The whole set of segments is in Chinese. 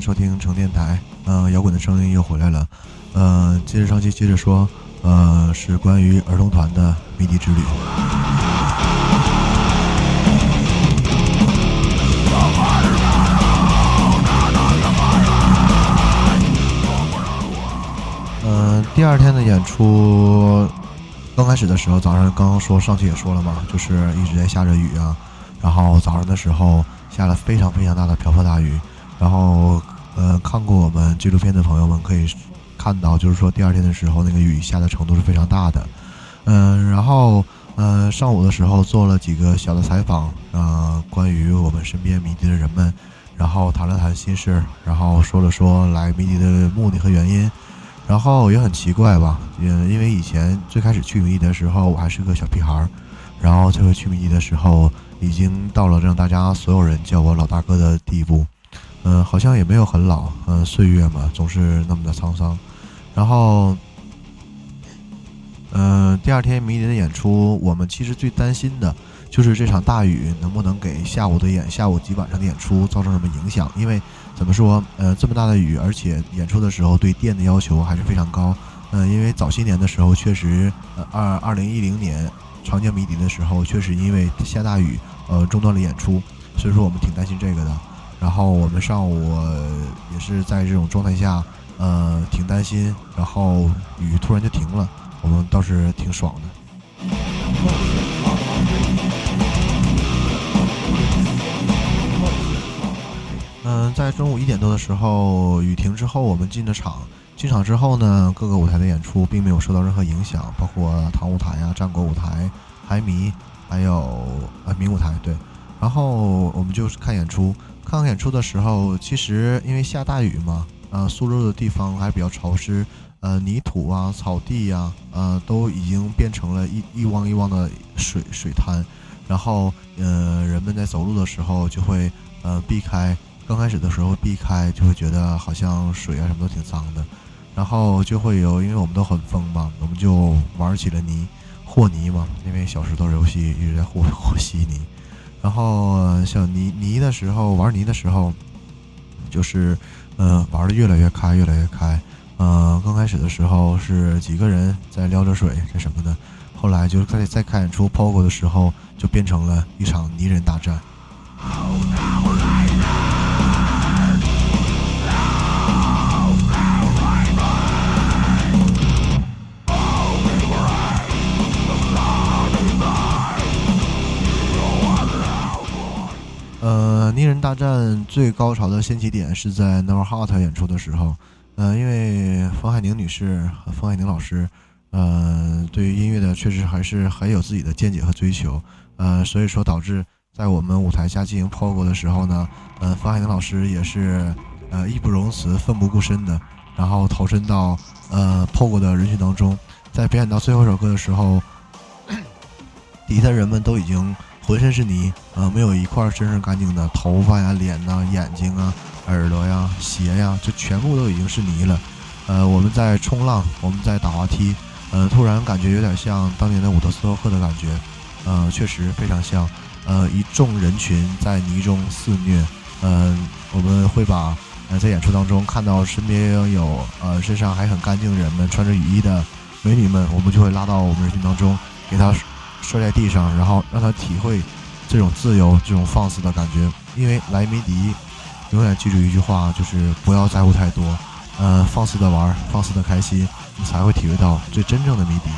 收听成电台。嗯，摇滚的声音又回来了。嗯，接着上期接着说，呃，是关于儿童团的迷笛之旅。嗯，第二天的演出，刚开始的时候，早上刚刚说上去也说了嘛，就是一直在下着雨啊。然后早上的时候下了非常非常大的瓢泼大雨。然后，呃，看过我们纪录片的朋友们可以看到，就是说第二天的时候那个雨下的程度是非常大的。嗯，然后，呃，上午的时候做了几个小的采访，呃，关于我们身边迷笛的人们，然后谈了谈心事，然后说了说来迷笛的目的和原因。然后也很奇怪吧，嗯，因为以前最开始去迷笛的时候，我还是个小屁孩儿，然后这回去迷笛的时候，已经到了让大家所有人叫我老大哥的地步，嗯，好像也没有很老，嗯，岁月嘛，总是那么的沧桑。然后，嗯，第二天迷笛的演出，我们其实最担心的就是这场大雨能不能给下午的演下午及晚上的演出造成什么影响，因为。怎么说？呃，这么大的雨，而且演出的时候对电的要求还是非常高。嗯，因为早些年的时候，确实，呃，二二零一零年长江迷笛的时候，确实因为下大雨，呃，中断了演出。所以说我们挺担心这个的。然后我们上午也是在这种状态下，呃，挺担心。然后雨突然就停了，我们倒是挺爽的。嗯，在中午一点多的时候，雨停之后，我们进的场。进场之后呢，各个舞台的演出并没有受到任何影响，包括唐舞台呀、战国舞台、海迷，还有呃明舞台。对，然后我们就是看演出。看演出的时候，其实因为下大雨嘛，呃，苏州的地方还比较潮湿，呃，泥土啊、草地呀，呃，都已经变成了一一汪一汪的水水滩。然后，呃，人们在走路的时候就会呃避开。刚开始的时候避开，就会觉得好像水啊什么都挺脏的，然后就会有，因为我们都很疯嘛，我们就玩起了泥和泥嘛，因为小石头游戏一直在和和稀泥，然后像泥泥的时候玩泥的时候，就是嗯玩的越来越开越来越开，嗯刚开始的时候是几个人在撩着水在什么的，后来就是在在看演出 POGO 的时候，就变成了一场泥人大战。大战最高潮的掀起点是在 Never Heart 演出的时候，呃，因为冯海宁女士和冯海宁老师，呃，对于音乐的确实还是很有自己的见解和追求，呃，所以说导致在我们舞台下进行 POGO 的时候呢，呃，冯海宁老师也是呃义不容辞、奋不顾身的，然后投身到呃 POGO 的人群当中，在表演到最后一首歌的时候，底下人们都已经。浑身是泥，呃，没有一块身上干净的，头发呀、脸呐、眼睛啊、耳朵呀、鞋呀，就全部都已经是泥了。呃，我们在冲浪，我们在打滑梯，呃，突然感觉有点像当年的伍德斯托克的感觉，呃，确实非常像。呃，一众人群在泥中肆虐，嗯，我们会把呃在演出当中看到身边有呃身上还很干净的人们，穿着雨衣的美女们，我们就会拉到我们人群当中，给她。摔在地上，然后让他体会这种自由、这种放肆的感觉。因为莱迷迪永远记住一句话，就是不要在乎太多，嗯，放肆的玩，放肆的开心，你才会体会到最真正的迷笛。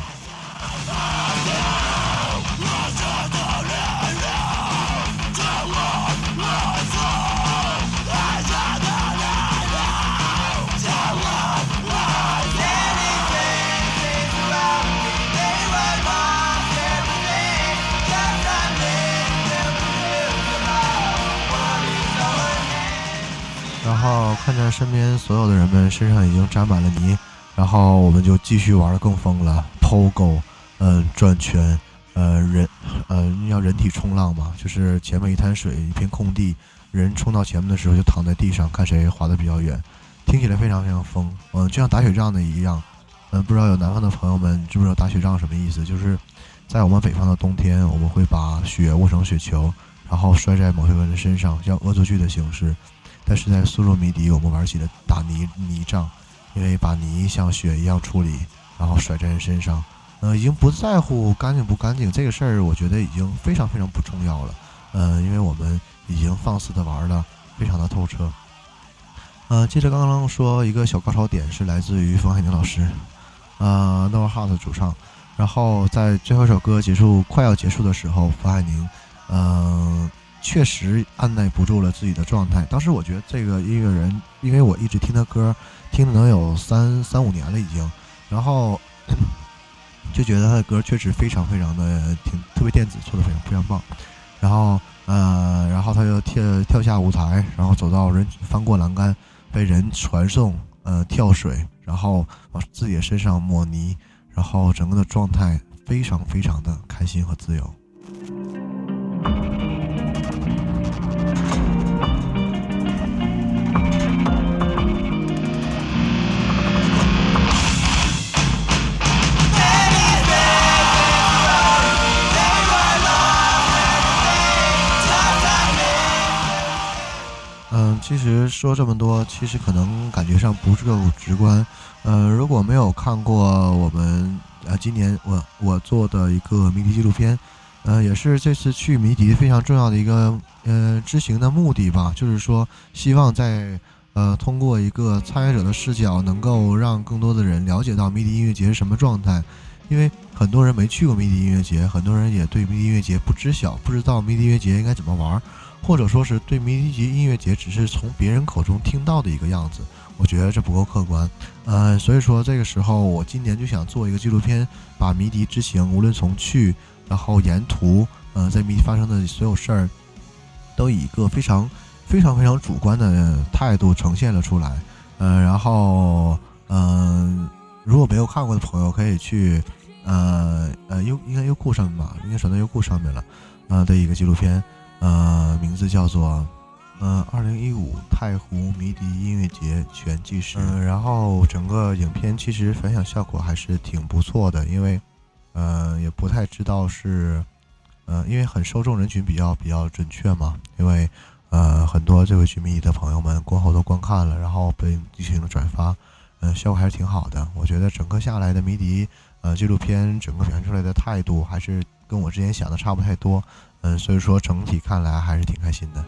然后看着身边所有的人们身上已经沾满了泥，然后我们就继续玩的更疯了，抛钩，嗯，转圈，呃，人，呃，要人体冲浪嘛，就是前面一滩水，一片空地，人冲到前面的时候就躺在地上，看谁滑得比较远，听起来非常非常疯，嗯，就像打雪仗的一样，嗯，不知道有南方的朋友们知不知道打雪仗什么意思？就是在我们北方的冬天，我们会把雪握成雪球，然后摔在某些人的身上，像恶作剧的形式。但是在苏州迷底，我们玩起了打泥泥仗，因为把泥像雪一样处理，然后甩在人身上。呃，已经不在乎干净不干净这个事儿，我觉得已经非常非常不重要了。呃，因为我们已经放肆的玩了，非常的透彻。呃，接着刚刚说一个小高潮点是来自于冯海宁老师，呃，No Heart 主唱。然后在最后一首歌结束快要结束的时候，冯海宁，嗯，确实按耐不住了自己的状态。当时我觉得这个音乐人，因为我一直听他歌，听了能有三三五年了已经，然后。就觉得他的歌确实非常非常的挺特别电子，做的非常非常棒。然后，呃，然后他就跳跳下舞台，然后走到人翻过栏杆，被人传送，呃，跳水，然后往自己的身上抹泥，然后整个的状态非常非常的开心和自由。其实说这么多，其实可能感觉上不是够直观。呃，如果没有看过我们呃今年我我做的一个谜底纪录片，呃，也是这次去谜底非常重要的一个呃执行的目的吧，就是说希望在呃通过一个参与者的视角，能够让更多的人了解到谜底音乐节是什么状态。因为很多人没去过迷笛音乐节，很多人也对迷笛音乐节不知晓，不知道迷笛音乐节应该怎么玩。或者说是对迷笛音乐节只是从别人口中听到的一个样子，我觉得这不够客观。呃，所以说这个时候我今年就想做一个纪录片，把迷笛之行，无论从去，然后沿途，呃，在迷笛发生的所有事儿，都以一个非常非常非常主观的态度呈现了出来。呃，然后，嗯，如果没有看过的朋友可以去，呃呃优应该优酷上面吧，应该转到优酷上面了，呃的一个纪录片。呃，名字叫做，呃，二零一五太湖迷笛音乐节全纪实。嗯，然后整个影片其实反响效果还是挺不错的，因为，呃，也不太知道是，呃，因为很受众人群比较比较准确嘛，因为，呃，很多这位去迷笛的朋友们过后都观看了，然后被进行了转发，嗯，效果还是挺好的。我觉得整个下来的迷笛，呃，纪录片整个表现出来的态度还是跟我之前想的差不太多。嗯，所以说整体看来还是挺开心的。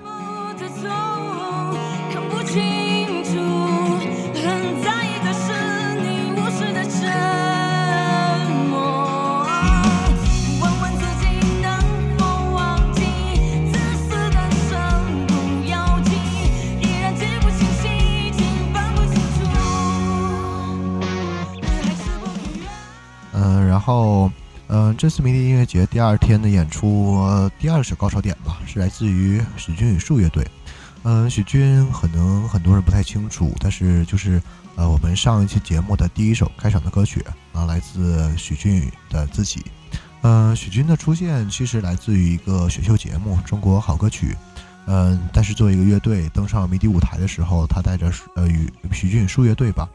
嗯，然后。嗯，这次迷笛音乐节第二天的演出，第二首高潮点吧，是来自于许君与树乐队。嗯，许君可能很多人不太清楚，但是就是呃，我们上一期节目的第一首开场的歌曲啊，来自许君的自己。嗯，许君的出现其实来自于一个选秀节目《中国好歌曲》。嗯，但是作为一个乐队登上迷笛舞台的时候，他带着呃与许君与树乐队吧，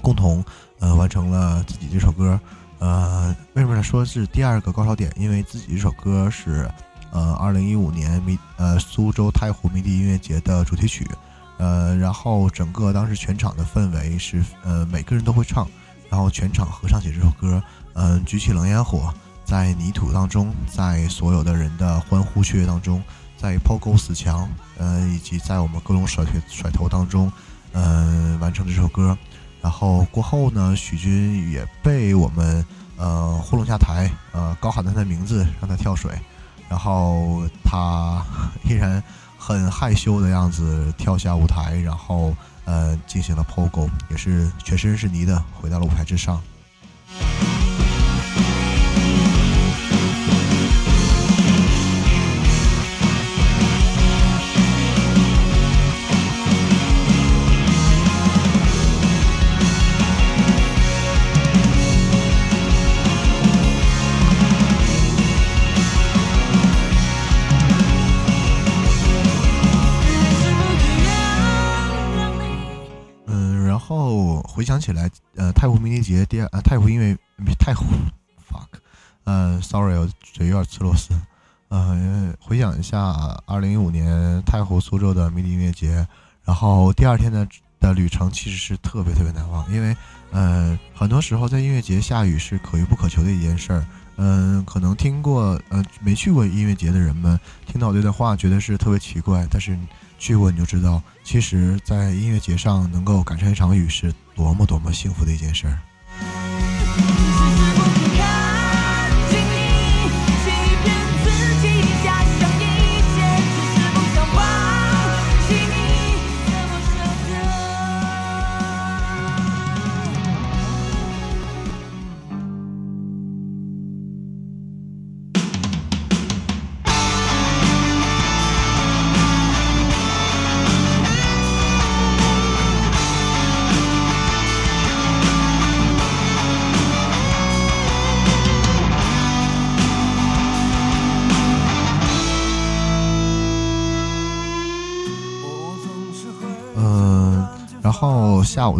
共同呃完成了自己这首歌。呃，为什么说是第二个高潮点？因为自己这首歌是，呃，二零一五年迷呃苏州太湖迷笛音乐节的主题曲，呃，然后整个当时全场的氛围是，呃，每个人都会唱，然后全场合唱起这首歌，嗯，举起冷烟火，在泥土当中，在所有的人的欢呼雀跃当中，在抛钩死墙，呃，以及在我们各种甩腿甩头当中，嗯，完成这首歌。然后过后呢，许军也被我们呃糊弄下台，呃高喊他的名字，让他跳水，然后他依然很害羞的样子跳下舞台，然后呃进行了 POGO，也是全身是泥的回到了舞台之上。节第二，呃，太湖音乐太湖，fuck，呃，sorry，我嘴有点吃螺丝，呃，回想一下，二零一五年太湖苏州的迷笛音乐节，然后第二天的的旅程其实是特别特别难忘，因为呃很多时候在音乐节下雨是可遇不可求的一件事儿。嗯，可能听过呃没去过音乐节的人们听到这段话觉得是特别奇怪，但是去过你就知道，其实，在音乐节上能够赶上一场雨是多么多么幸福的一件事儿。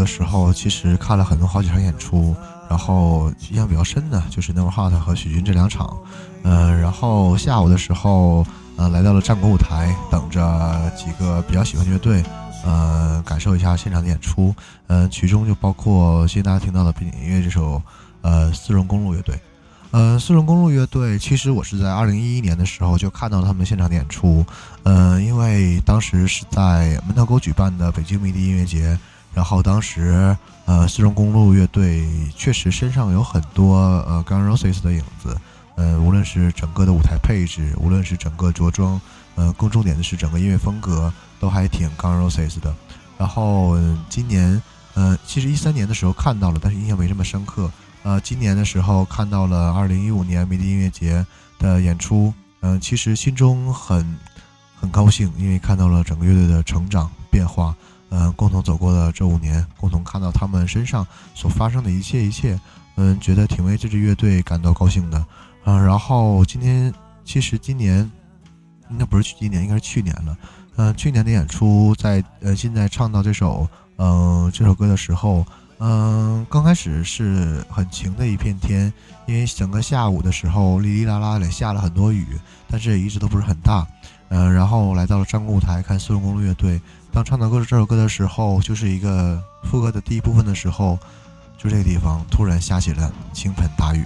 的时候，其实看了很多好几场演出，然后印象比较深的就是 Never Hot 和许军这两场。嗯，然后下午的时候，呃，来到了战国舞台，等着几个比较喜欢乐队，呃，感受一下现场的演出。嗯，其中就包括现在大家听到的背景音乐这首，呃，丝绒公路乐队。呃，丝绒公路乐队，其实我是在二零一一年的时候就看到了他们现场演出。嗯，因为当时是在门头沟举办的北京迷笛音乐节。然后当时，呃，丝绒公路乐队确实身上有很多呃 Guns N' Roses 的影子，呃，无论是整个的舞台配置，无论是整个着装，呃，更重点的是整个音乐风格都还挺 Guns N' Roses 的。然后今年，呃，其实一三年的时候看到了，但是印象没这么深刻。呃，今年的时候看到了二零一五年迷笛音乐节的演出，嗯，其实心中很很高兴，因为看到了整个乐队的成长变化。嗯，共同走过的这五年，共同看到他们身上所发生的一切一切，嗯，觉得挺为这支乐队感到高兴的。嗯，然后今天其实今年应该不是去今年，应该是去年了。嗯，去年的演出在呃，现在唱到这首嗯这首歌的时候，嗯，刚开始是很晴的一片天，因为整个下午的时候哩哩啦啦的下了很多雨，但是也一直都不是很大。嗯，然后来到了张国舞台看四龙公路乐队。当唱到歌这首歌的时候，就是一个副歌的第一部分的时候，就这个地方突然下起了倾盆大雨。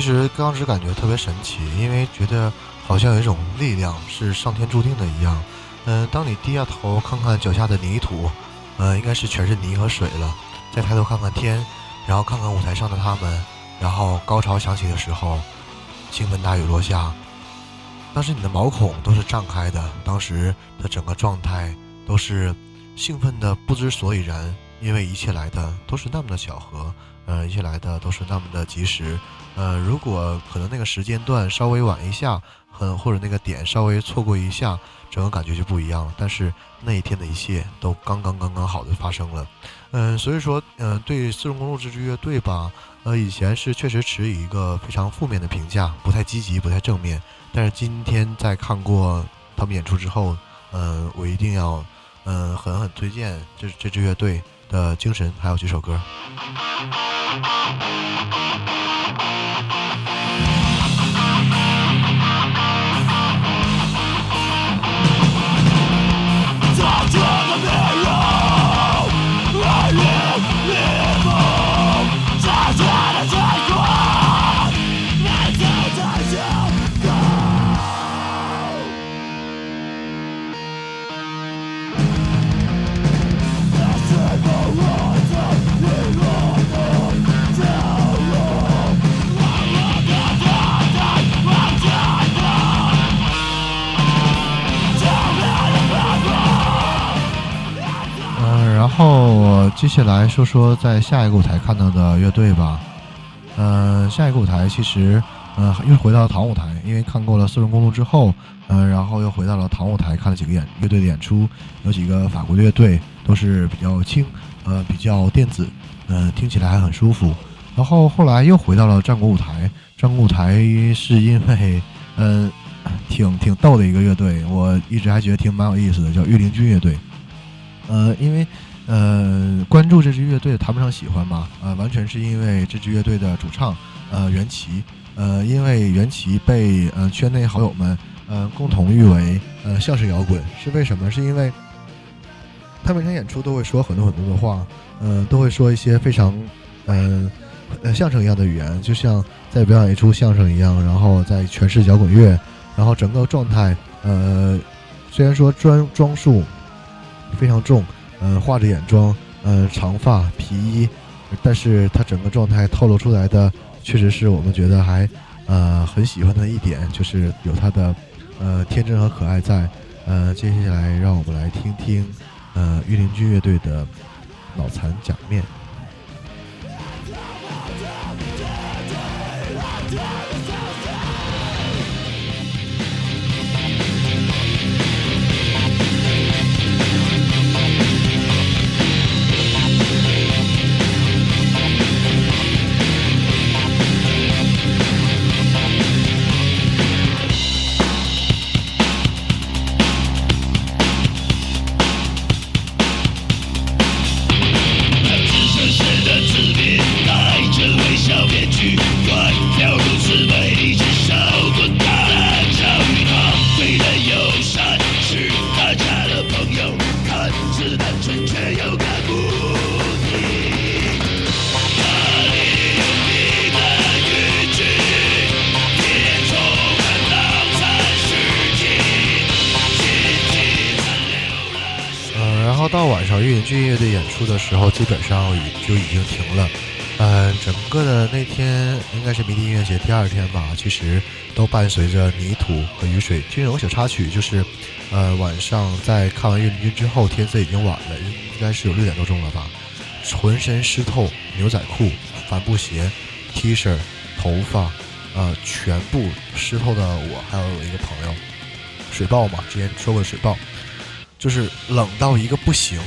其实当时感觉特别神奇，因为觉得好像有一种力量是上天注定的一样。嗯，当你低下头看看脚下的泥土，呃，应该是全是泥和水了。再抬头看看天，然后看看舞台上的他们，然后高潮响起的时候，倾盆大雨落下，当时你的毛孔都是胀开的，当时的整个状态都是兴奋的不知所以然，因为一切来的都是那么的巧合，呃，一切来的都是那么的及时。呃，如果可能那个时间段稍微晚一下，很或者那个点稍微错过一下，整个感觉就不一样了。但是那一天的一切都刚刚刚刚好的发生了。嗯，所以说，嗯，对四重公路这支乐队吧，呃，以前是确实持一个非常负面的评价，不太积极，不太正面。但是今天在看过他们演出之后，嗯，我一定要，嗯，狠狠推荐这这支乐队的精神，还有几首歌。然后接下来说说在下一个舞台看到的乐队吧。嗯，下一个舞台其实，嗯，又回到了唐舞台，因为看过了四重公路之后，嗯，然后又回到了唐舞台看了几个演乐队的演出，有几个法国乐队都是比较轻，呃，比较电子，嗯，听起来还很舒服。然后后来又回到了战国舞台，战国舞台是因为，嗯，挺挺逗的一个乐队，我一直还觉得挺蛮有意思的，叫御林军乐队。呃，因为。呃，关注这支乐队谈不上喜欢吧，呃，完全是因为这支乐队的主唱，呃，袁奇，呃，因为袁奇被呃圈内好友们，呃，共同誉为呃相声摇滚，是为什么？是因为他每场演出都会说很多很多的话，呃，都会说一些非常，嗯，呃，相声一样的语言，就像在表演一出相声一样，然后在诠释摇滚乐，然后整个状态，呃，虽然说装装束非常重。嗯，画着眼妆，呃，长发皮衣，但是他整个状态透露出来的，确实是我们觉得还，呃，很喜欢的一点，就是有他的，呃，天真和可爱在。呃，接下来让我们来听听，呃，御林军乐队的《脑残假面》。到晚上，岳云俊乐队演出的时候，基本上已就已经停了。嗯，整个的那天应该是迷笛音乐节第二天吧，其实都伴随着泥土和雨水。其实有个小插曲，就是，呃，晚上在看完岳云俊之后，天色已经晚了，应该是有六点多钟了吧，浑身湿透，牛仔裤、帆布鞋、T 恤、头发，呃，全部湿透的我，还有我一个朋友，水豹嘛，之前说过水豹。就是冷到一个不行，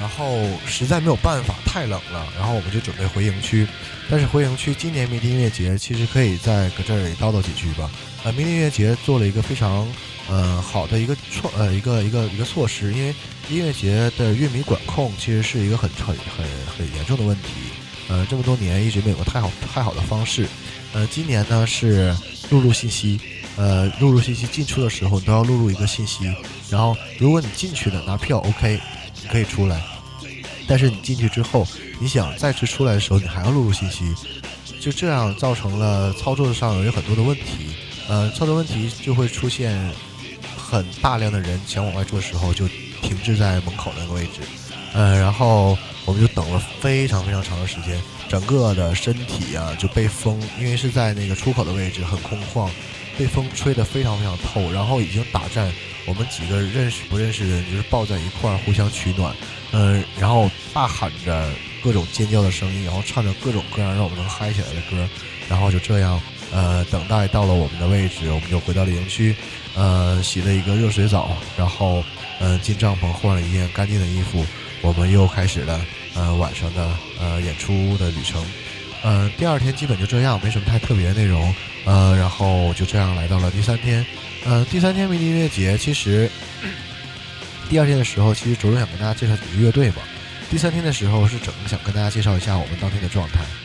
然后实在没有办法，太冷了，然后我们就准备回营区。但是回营区今年迷笛音乐节其实可以再搁这里叨叨几句吧。呃，迷笛音乐节做了一个非常呃好的一个措呃一个一个一个措施，因为音乐节的乐迷管控其实是一个很很很很严重的问题。呃，这么多年一直没有个太好太好的方式。呃，今年呢是录入信息。呃，录入信息进出的时候都要录入一个信息，然后如果你进去了拿票，OK，你可以出来。但是你进去之后，你想再次出来的时候，你还要录入信息。就这样造成了操作上有很多的问题，呃，操作问题就会出现很大量的人想往外坐的时候就停滞在门口那个位置，呃，然后我们就等了非常非常长的时间，整个的身体啊就被封，因为是在那个出口的位置很空旷，被风吹得非常非常透，然后已经打战，我们几个认识不认识的人就是抱在一块儿互相取暖，嗯，然后大喊着。各种尖叫的声音，然后唱着各种各样让我们能嗨起来的歌，然后就这样，呃，等待到了我们的位置，我们就回到了营区，呃，洗了一个热水澡，然后，嗯，进帐篷换了一件干净的衣服，我们又开始了，呃，晚上的呃演出的旅程，嗯，第二天基本就这样，没什么太特别的内容，呃，然后就这样来到了第三天，嗯，第三天迷笛音乐节，其实第二天的时候，其实着重想跟大家介绍几个乐队嘛。第三天的时候是整个想跟大家介绍一下我们当天的状态。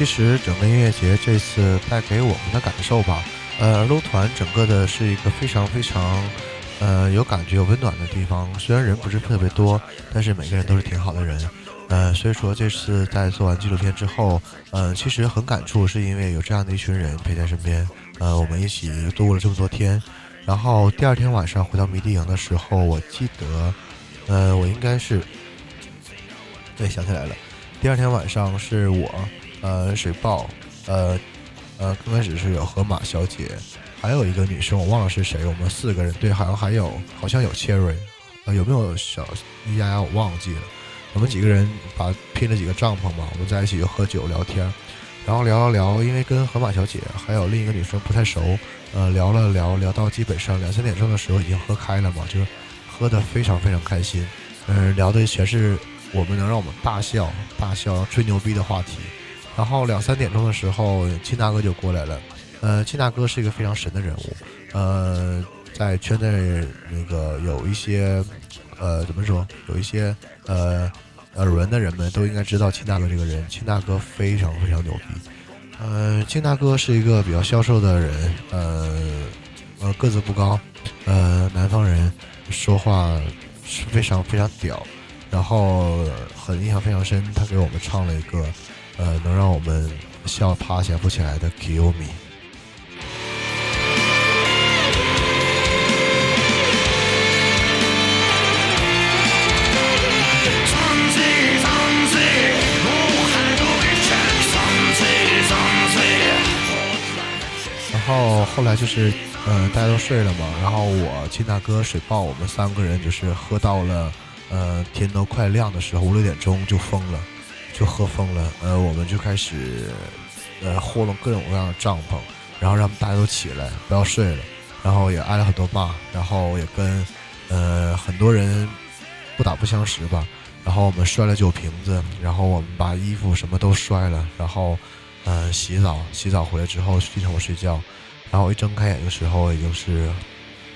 其实整个音乐节这次带给我们的感受吧。呃，撸团整个的是一个非常非常，呃，有感觉、有温暖的地方。虽然人不是特别多，但是每个人都是挺好的人。呃，所以说这次在做完纪录片之后，呃，其实很感触，是因为有这样的一群人陪在身边。呃，我们一起度过了这么多天。然后第二天晚上回到迷笛营的时候，我记得，呃，我应该是，对，想起来了。第二天晚上是我，呃，水豹，呃。呃，刚开始是有河马小姐，还有一个女生，我忘了是谁。我们四个人，对，好像还有，好像有 Cherry，呃，有没有小丫丫？我忘记了。我们几个人把拼了几个帐篷嘛，我们在一起就喝酒聊天，然后聊聊聊，因为跟河马小姐还有另一个女生不太熟，呃，聊了聊聊到基本上两三点钟的时候已经喝开了嘛，就是喝的非常非常开心，嗯，聊的全是我们能让我们大笑大笑吹牛逼的话题。然后两三点钟的时候，亲大哥就过来了。呃，亲大哥是一个非常神的人物。呃，在圈内那个有一些，呃，怎么说？有一些呃耳闻的人们都应该知道亲大哥这个人。亲大哥非常非常牛逼。呃，亲大哥是一个比较消瘦的人。呃，呃，个子不高。呃，南方人，说话是非常非常屌。然后很印象非常深，他给我们唱了一个。呃，能让我们笑趴下不起来的 Kiyomi。然后后来就是，呃，大家都睡了嘛，然后我亲大哥水豹，我们三个人就是喝到了，呃，天都快亮的时候，五六点钟就疯了。就喝疯了，呃，我们就开始，呃，糊弄各种各样的帐篷，然后让大家都起来，不要睡了，然后也挨了很多骂，然后也跟，呃，很多人不打不相识吧，然后我们摔了酒瓶子，然后我们把衣服什么都摔了，然后，呃，洗澡，洗澡回来之后进床睡觉，然后一睁开眼的时候已经是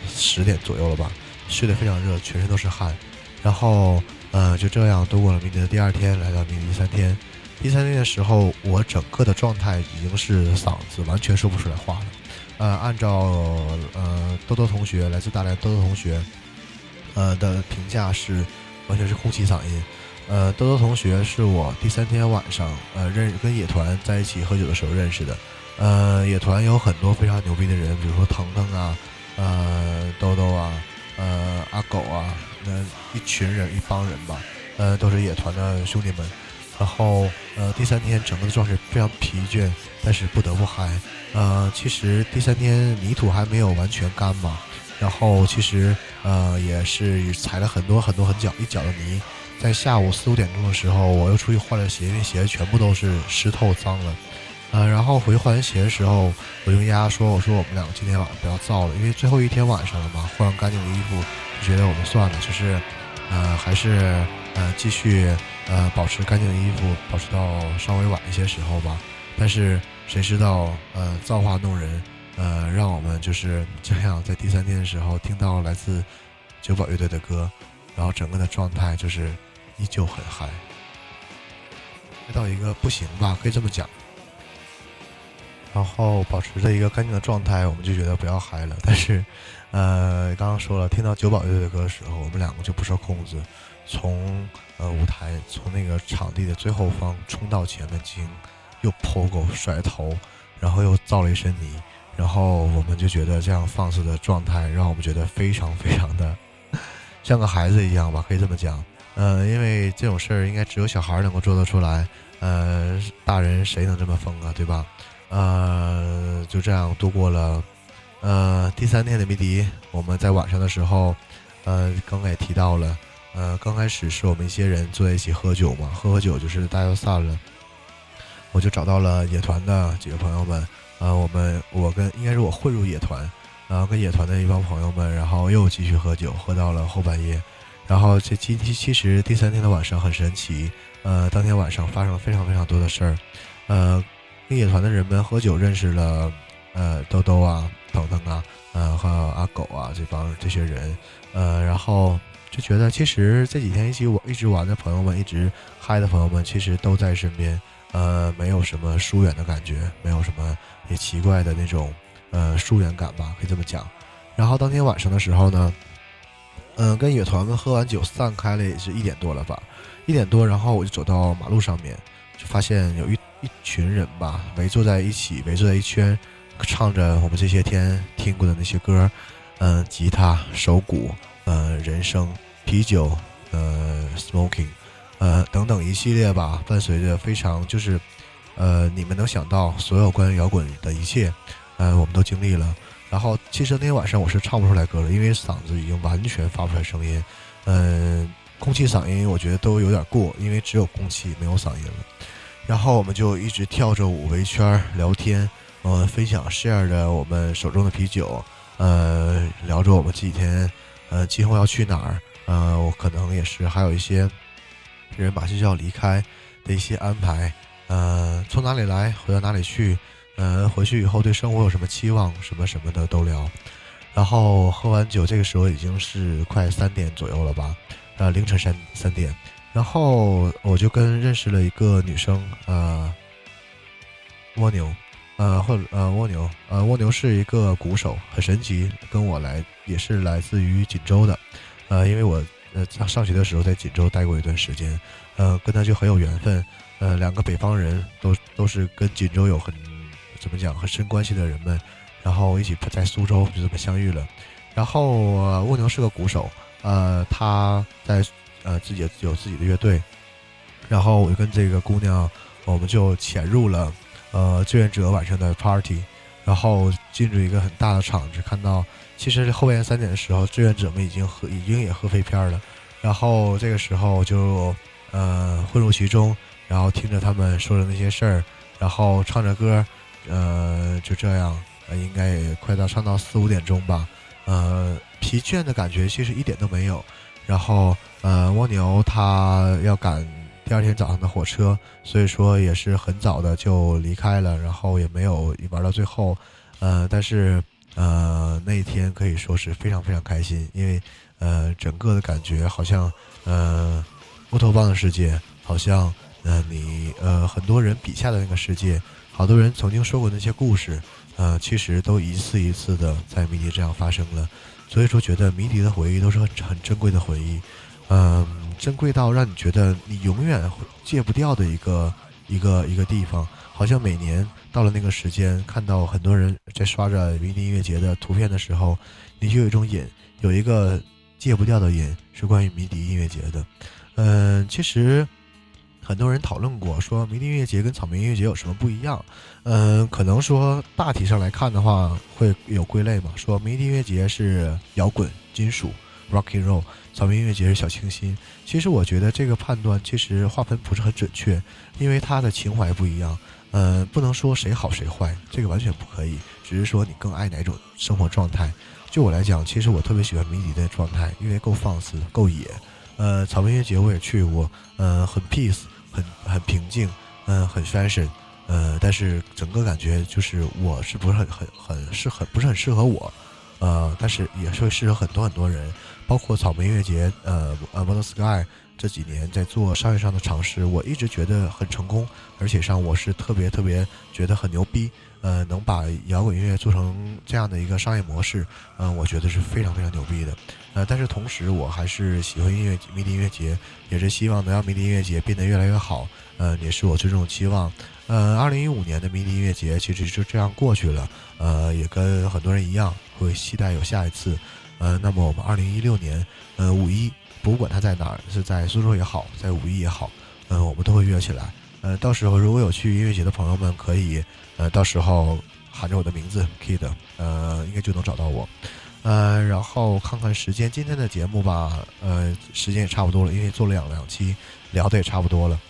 十点左右了吧，睡得非常热，全身都是汗，然后。呃，就这样度过了明年的第二天，来到明年第三天。第三天的时候，我整个的状态已经是嗓子完全说不出来话了。呃，按照呃多多同学来自大连多多同学，呃的评价是完全是空气嗓音。呃，多多同学是我第三天晚上呃认跟野团在一起喝酒的时候认识的。呃，野团有很多非常牛逼的人，比如说腾腾啊，呃兜兜啊。呃，阿狗啊，那一群人一帮人吧，呃，都是野团的兄弟们。然后，呃，第三天整个的状态非常疲倦，但是不得不嗨。呃，其实第三天泥土还没有完全干嘛，然后其实呃也是踩了很多很多很脚一脚的泥。在下午四五点钟的时候，我又出去换了鞋，因为鞋全部都是湿透脏了。呃，然后回去换鞋的时候，我就跟丫丫说：“我说我们两个今天晚上不要造了，因为最后一天晚上了嘛，换完干净的衣服，就觉得我们算了，就是，呃，还是呃继续呃保持干净的衣服，保持到稍微晚一些时候吧。但是谁知道，呃，造化弄人，呃，让我们就是这样在第三天的时候听到来自九宝乐队的歌，然后整个的状态就是依旧很，嗨到一个不行吧，可以这么讲。然后保持着一个干净的状态，我们就觉得不要嗨了。但是，呃，刚刚说了，听到九宝乐队的歌的时候，我们两个就不受控制，从呃舞台从那个场地的最后方冲到前面，进行又抛狗甩头，然后又造了一身泥，然后我们就觉得这样放肆的状态，让我们觉得非常非常的 像个孩子一样吧，可以这么讲。呃，因为这种事儿应该只有小孩能够做得出来，呃，大人谁能这么疯啊，对吧？呃，就这样度过了，呃，第三天的谜底。我们在晚上的时候，呃，刚刚也提到了，呃，刚开始是我们一些人坐在一起喝酒嘛，喝喝酒就是大家都散了，我就找到了野团的几个朋友们，呃，我们我跟应该是我混入野团，然后跟野团的一帮朋友们，然后又继续喝酒，喝到了后半夜，然后这今其其实第三天的晚上很神奇，呃，当天晚上发生了非常非常多的事儿，呃。跟野团的人们喝酒，认识了，呃，兜兜啊，腾腾啊，呃，和阿狗啊，这帮这些人，呃，然后就觉得，其实这几天一起玩、一直玩的朋友们，一直嗨的朋友们，其实都在身边，呃，没有什么疏远的感觉，没有什么也奇怪的那种，呃，疏远感吧，可以这么讲。然后当天晚上的时候呢，嗯，跟野团们喝完酒散开了，也是一点多了吧，一点多，然后我就走到马路上面，就发现有一。一群人吧，围坐在一起，围坐在一圈，唱着我们这些天听过的那些歌，嗯，吉他、手鼓，呃，人声、啤酒，呃，smoking，呃，等等一系列吧，伴随着非常就是，呃，你们能想到所有关于摇滚的一切，呃，我们都经历了。然后，其实那天晚上我是唱不出来歌了，因为嗓子已经完全发不出来声音，嗯，空气嗓音我觉得都有点过，因为只有空气没有嗓音了。然后我们就一直跳着舞围圈聊天，呃，分享 share 着我们手中的啤酒，呃，聊着我们这几天，呃，今后要去哪儿，呃，我可能也是还有一些人马上就要离开的一些安排，呃，从哪里来，回到哪里去，呃，回去以后对生活有什么期望，什么什么的都聊。然后喝完酒，这个时候已经是快三点左右了吧，呃，凌晨三三点。然后我就跟认识了一个女生，呃，蜗牛，呃，或呃蜗牛，呃蜗牛是一个鼓手，很神奇，跟我来也是来自于锦州的，呃，因为我呃上上学的时候在锦州待过一段时间，呃，跟他就很有缘分，呃，两个北方人都都是跟锦州有很怎么讲很深关系的人们，然后一起在苏州就这么相遇了，然后蜗牛是个鼓手，呃，他在。呃，自己有自己的乐队，然后我就跟这个姑娘，我们就潜入了呃志愿者晚上的 party，然后进入一个很大的场子，看到其实后半夜三点的时候，志愿者们已经喝已经也喝飞片了，然后这个时候就呃混入其中，然后听着他们说的那些事儿，然后唱着歌，呃就这样，呃应该也快到唱到四五点钟吧，呃疲倦的感觉其实一点都没有。然后，呃，蜗牛他要赶第二天早上的火车，所以说也是很早的就离开了，然后也没有玩到最后，呃，但是，呃，那一天可以说是非常非常开心，因为，呃，整个的感觉好像，呃，乌托邦的世界，好像，呃，你，呃，很多人笔下的那个世界，好多人曾经说过那些故事，呃，其实都一次一次的在迷笛这样发生了。所以说，觉得迷笛的回忆都是很很珍贵的回忆，嗯，珍贵到让你觉得你永远戒不掉的一个一个一个地方。好像每年到了那个时间，看到很多人在刷着迷笛音乐节的图片的时候，你就有一种瘾，有一个戒不掉的瘾，是关于迷笛音乐节的。嗯，其实。很多人讨论过，说迷笛音乐节跟草莓音乐节有什么不一样？嗯，可能说大体上来看的话，会有归类嘛。说迷笛音乐节是摇滚、金属 （rock and roll），草莓音乐节是小清新。其实我觉得这个判断其实划分不是很准确，因为他的情怀不一样。嗯，不能说谁好谁坏，这个完全不可以。只是说你更爱哪种生活状态。就我来讲，其实我特别喜欢迷笛的状态，因为够放肆、够野。呃，草莓音乐节我也去过，呃，很 peace。很很平静，嗯，很 fashion，呃，但是整个感觉就是我是不是很很很是很不是很适合我，呃，但是也是会适合很多很多人，包括草莓音乐节，呃呃，Modern Sky 这几年在做商业上的尝试，我一直觉得很成功，而且上我是特别特别觉得很牛逼。呃，能把摇滚音乐做成这样的一个商业模式，嗯，我觉得是非常非常牛逼的。呃，但是同时，我还是喜欢音乐迷笛音乐节，也是希望能让迷笛音乐节变得越来越好。呃，也是我最终的期望。呃，二零一五年的迷笛音乐节其实就这样过去了。呃，也跟很多人一样，会期待有下一次。呃，那么我们二零一六年，呃，五一，不管它在哪儿，是在苏州也好，在五一也好，嗯，我们都会约起来。呃，到时候如果有去音乐节的朋友们，可以，呃，到时候喊着我的名字 Kid，呃，应该就能找到我。呃，然后看看时间，今天的节目吧，呃，时间也差不多了，因为做了两两期，聊的也差不多了。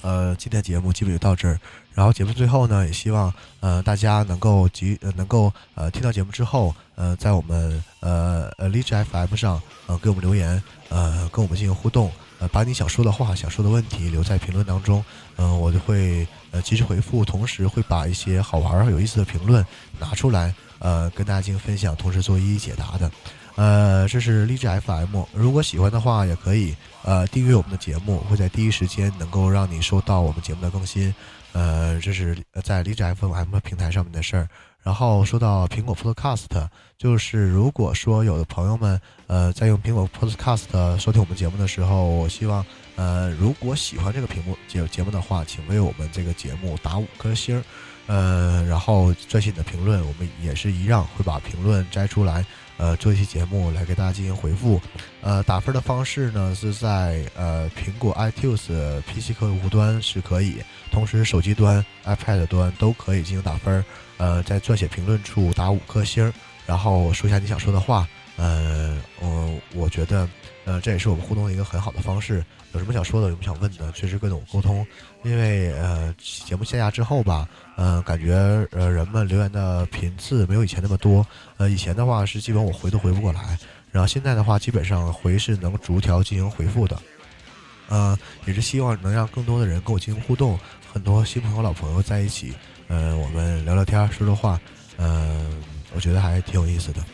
呃，今天节目基本就到这儿。然后节目最后呢，也希望呃大家能够及呃能够呃听到节目之后，呃，在我们呃呃荔枝 FM 上呃给我们留言，呃跟我们进行互动。呃，把你想说的话、想说的问题留在评论当中，嗯，我就会呃及时回复，同时会把一些好玩儿、有意思的评论拿出来，呃，跟大家进行分享，同时做一一解答的。呃，这是励志 FM，如果喜欢的话，也可以呃订阅我们的节目，会在第一时间能够让你收到我们节目的更新。呃，这是在励志 FM 平台上面的事儿。然后说到苹果 Podcast，就是如果说有的朋友们，呃，在用苹果 Podcast 收听我们节目的时候，我希望，呃，如果喜欢这个屏幕节节目的话，请为我们这个节目打五颗星儿，呃，然后撰写你的评论，我们也是一样会把评论摘出来。呃，做一期节目来给大家进行回复。呃，打分的方式呢是在呃苹果 iTunes PC 客户端是可以，同时手机端、iPad 端都可以进行打分。呃，在撰写评论处打五颗星，然后说一下你想说的话。呃，我我觉得，呃，这也是我们互动的一个很好的方式。有什么想说的，有什么想问的，随时跟我沟通。因为呃，节目下架之后吧，呃，感觉呃人们留言的频次没有以前那么多。呃，以前的话是基本我回都回不过来，然后现在的话基本上回是能逐条进行回复的。呃，也是希望能让更多的人跟我进行互动，很多新朋友、老朋友在一起，呃，我们聊聊天、说说话，嗯，我觉得还挺有意思的。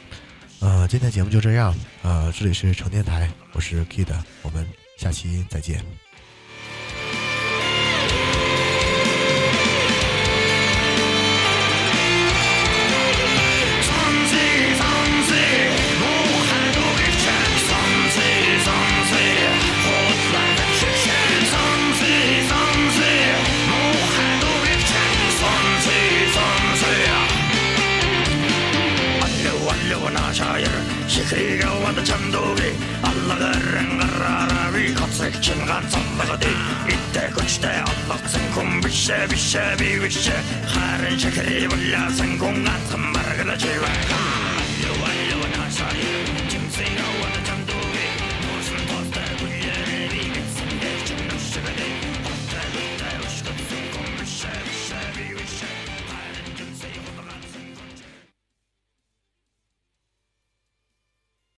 呃，今天节目就这样。呃，这里是成电台，我是 Kid，我们下期再见。melodi İtte koçte atlatsın kum bişe bişe bir bişe Harin şekeri bullasın kum atın bargıla çive Kum